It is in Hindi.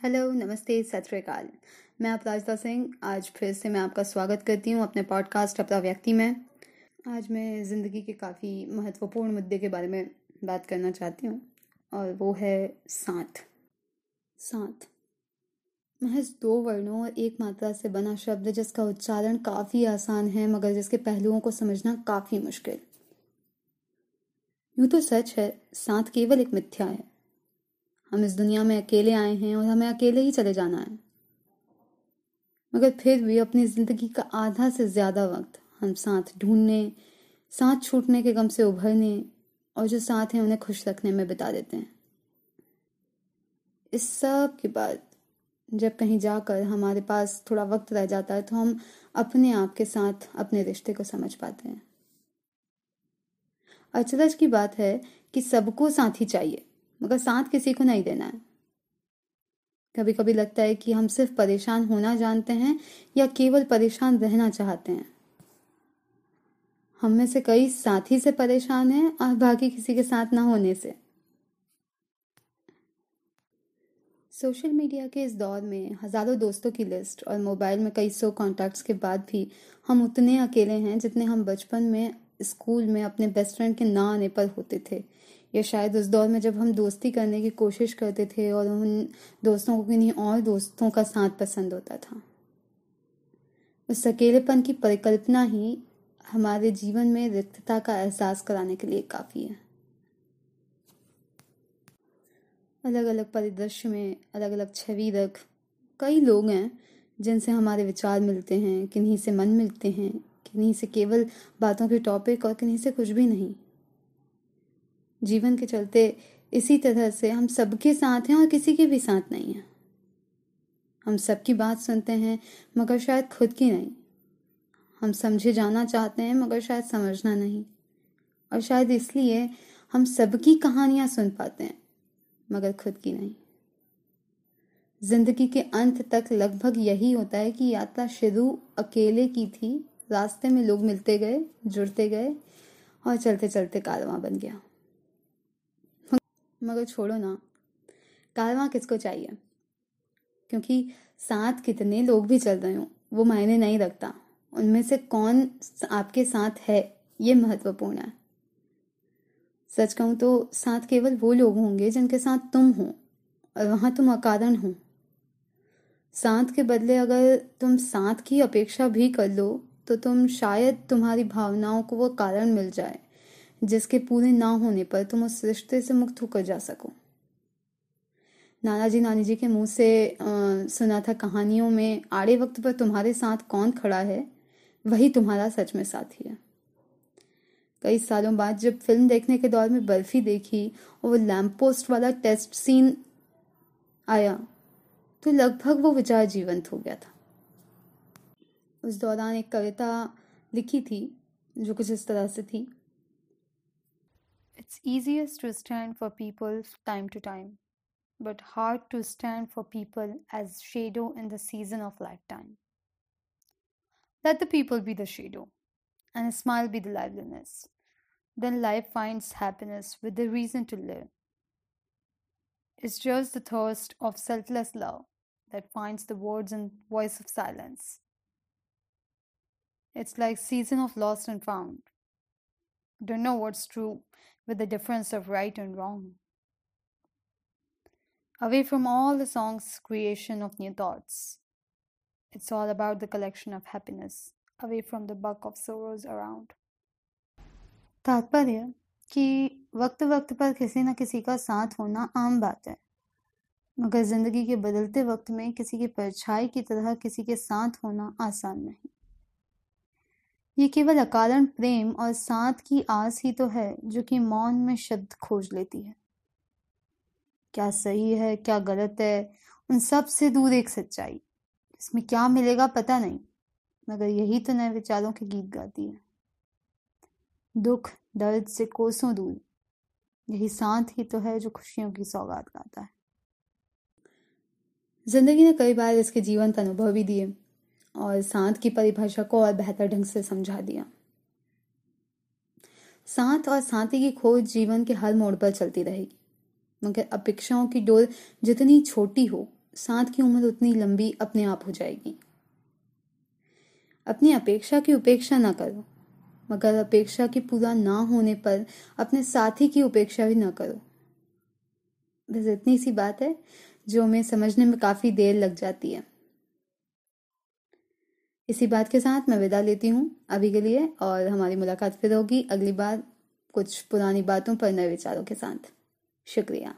हेलो नमस्ते, सत मैं अपराजिता सिंह, आज फिर से मैं आपका स्वागत करती हूँ अपने पॉडकास्ट अपना व्यक्ति में। आज मैं ज़िंदगी के काफ़ी महत्वपूर्ण मुद्दे के बारे में बात करना चाहती हूँ, और वो है साथ साथ महज दो वर्णों और एक मात्रा से बना शब्द जिसका उच्चारण काफ़ी आसान है, मगर जिसके पहलुओं को समझना काफ़ी मुश्किल। यूँ तो सच है, साथ केवल एक मिथ्या है। हम इस दुनिया में अकेले आए हैं और हमें अकेले ही चले जाना है। मगर फिर भी अपनी ज़िंदगी का आधा से ज़्यादा वक्त हम साथ ढूँढने, साथ छूटने के गम से उभरने और जो साथ हैं उन्हें खुश रखने में बिता देते हैं। इस सब के बाद जब कहीं जाकर हमारे पास थोड़ा वक्त रह जाता है तो हम अपने आप के साथ अपने रिश्ते को समझ पाते हैं। अचरज की बात है कि सबको साथ चाहिए, मगर साथ किसी को नहीं देना है। कभी कभी लगता है कि हम सिर्फ़ परेशान होना जानते हैं या केवल परेशान रहना चाहते हैं। हम में से कई साथी से परेशान हैं और बाकी किसी के साथ ना होने से। सोशल मीडिया के इस दौर में हज़ारों दोस्तों की लिस्ट और मोबाइल में कई सौ कॉन्टैक्ट्स के बाद भी हम उतने अकेले हैं जितने हम बचपन में स्कूल में अपने बेस्ट फ्रेंड के ना आने पर होते थे। या शायद उस दौर में जब हम दोस्ती करने की कोशिश करते थे और उन दोस्तों को किन्हीं और दोस्तों का साथ पसंद होता था। उस अकेलेपन की परिकल्पना ही हमारे जीवन में रिक्तता का एहसास कराने के लिए काफ़ी है। अलग अलग परिदृश्य में अलग अलग छवि रख कई लोग हैं जिनसे हमारे विचार मिलते हैं, किन्हीं से मन मिलते हैं किन्हीं से केवल बातों के टॉपिक और किन्हीं से कुछ भी नहीं। जीवन के चलते इसी तरह से हम सबके साथ हैं और किसी के भी साथ नहीं हैं। हम सबकी बात सुनते हैं, मगर शायद खुद की नहीं। हम समझे जाना चाहते हैं, मगर शायद समझना नहीं। और शायद इसलिए हम सबकी कहानियाँ सुन पाते हैं, मगर खुद की नहीं। ज़िंदगी के अंत तक लगभग यही होता है कि यात्रा शुरू अकेले की थी रास्ते में लोग मिलते गए, जुड़ते गए और चलते चलते कारवां बन गया। मगर छोड़ो ना कारवां किसको चाहिए? क्योंकि साथ कितने लोग भी चल रहे हो, वो मायने नहीं रखता। उनमें से कौन आपके साथ है, ये महत्वपूर्ण है। सच कहूँ तो साथ केवल वो लोग होंगे जिनके साथ तुम हो, और वहाँ तुम अकारण हो। साथ के बदले अगर तुम साथ की अपेक्षा भी कर लो तो तुम शायद तुम्हारी भावनाओं को वो कारण मिल जाए जिसके पूरे ना होने पर तुम उस रिश्ते से मुक्त होकर जा सको। नाना जी नानी जी के मुँह से आ, सुना था कहानियों में आड़े वक्त पर तुम्हारे साथ कौन खड़ा है? वही तुम्हारा सच में साथी है। कई सालों बाद जब फ़िल्म देखने के दौर में बर्फ़ी देखी और वो लैम्प पोस्ट वाला टेस्ट सीन आया तो लगभग वो विचार जीवंत हो गया था। उस दौरान एक कविता लिखी थी जो कुछ इस तरह से थी It's easiest to stand for people time to time, but hard to stand for people as shadow in the season of lifetime. Let the people be the shadow, and a smile be the liveliness. then life finds happiness with the reason to live. It's just the thirst of selfless love that finds the words and voice of silence. It's like season of lost and found. Don't know what's true with the difference of right and wrong. Away from all the song's creation of new thoughts. It's all about the collection of happiness, away from the buck of sorrows around. तात्पर्य कि वक्त वक्त पर किसी न किसी का साथ होना आम बात है मगर जिंदगी के बदलते वक्त में किसी की परछाई की तरह किसी के साथ होना आसान नहीं ये केवल अकारण प्रेम और साथ की आस ही तो है, जो कि मौन में शब्द खोज लेती है। क्या सही है, क्या गलत है, उन सबसे दूर एक सच्चाई। इसमें क्या मिलेगा पता नहीं, मगर यही तो नए विचारों के गीत गाती है। दुख, दर्द से कोसों दूर, यही साथ ही तो है जो खुशियों की सौगात गाता है। ज़िंदगी ने कई बार इसके जीवंत अनुभव भी दिए। और साथ की परिभाषा को और बेहतर ढंग से समझा दिया। साथ और साथी की खोज जीवन के हर मोड़ पर चलती रहेगी। मगर अपेक्षाओं की डोर जितनी छोटी हो, सांत की उम्र उतनी लंबी अपने आप हो जाएगी। अपनी अपेक्षा की उपेक्षा ना करो, मगर अपेक्षा की पूरा ना होने पर अपने साथी की उपेक्षा भी ना करो। बस इतनी सी बात है, जो हमें समझने में काफ़ी देर लग जाती है। इसी बात के साथ मैं विदा लेती हूँ अभी के लिए और हमारी मुलाकात फिर होगी। अगली बार कुछ पुरानी बातों पर नए विचारों के साथ। शुक्रिया।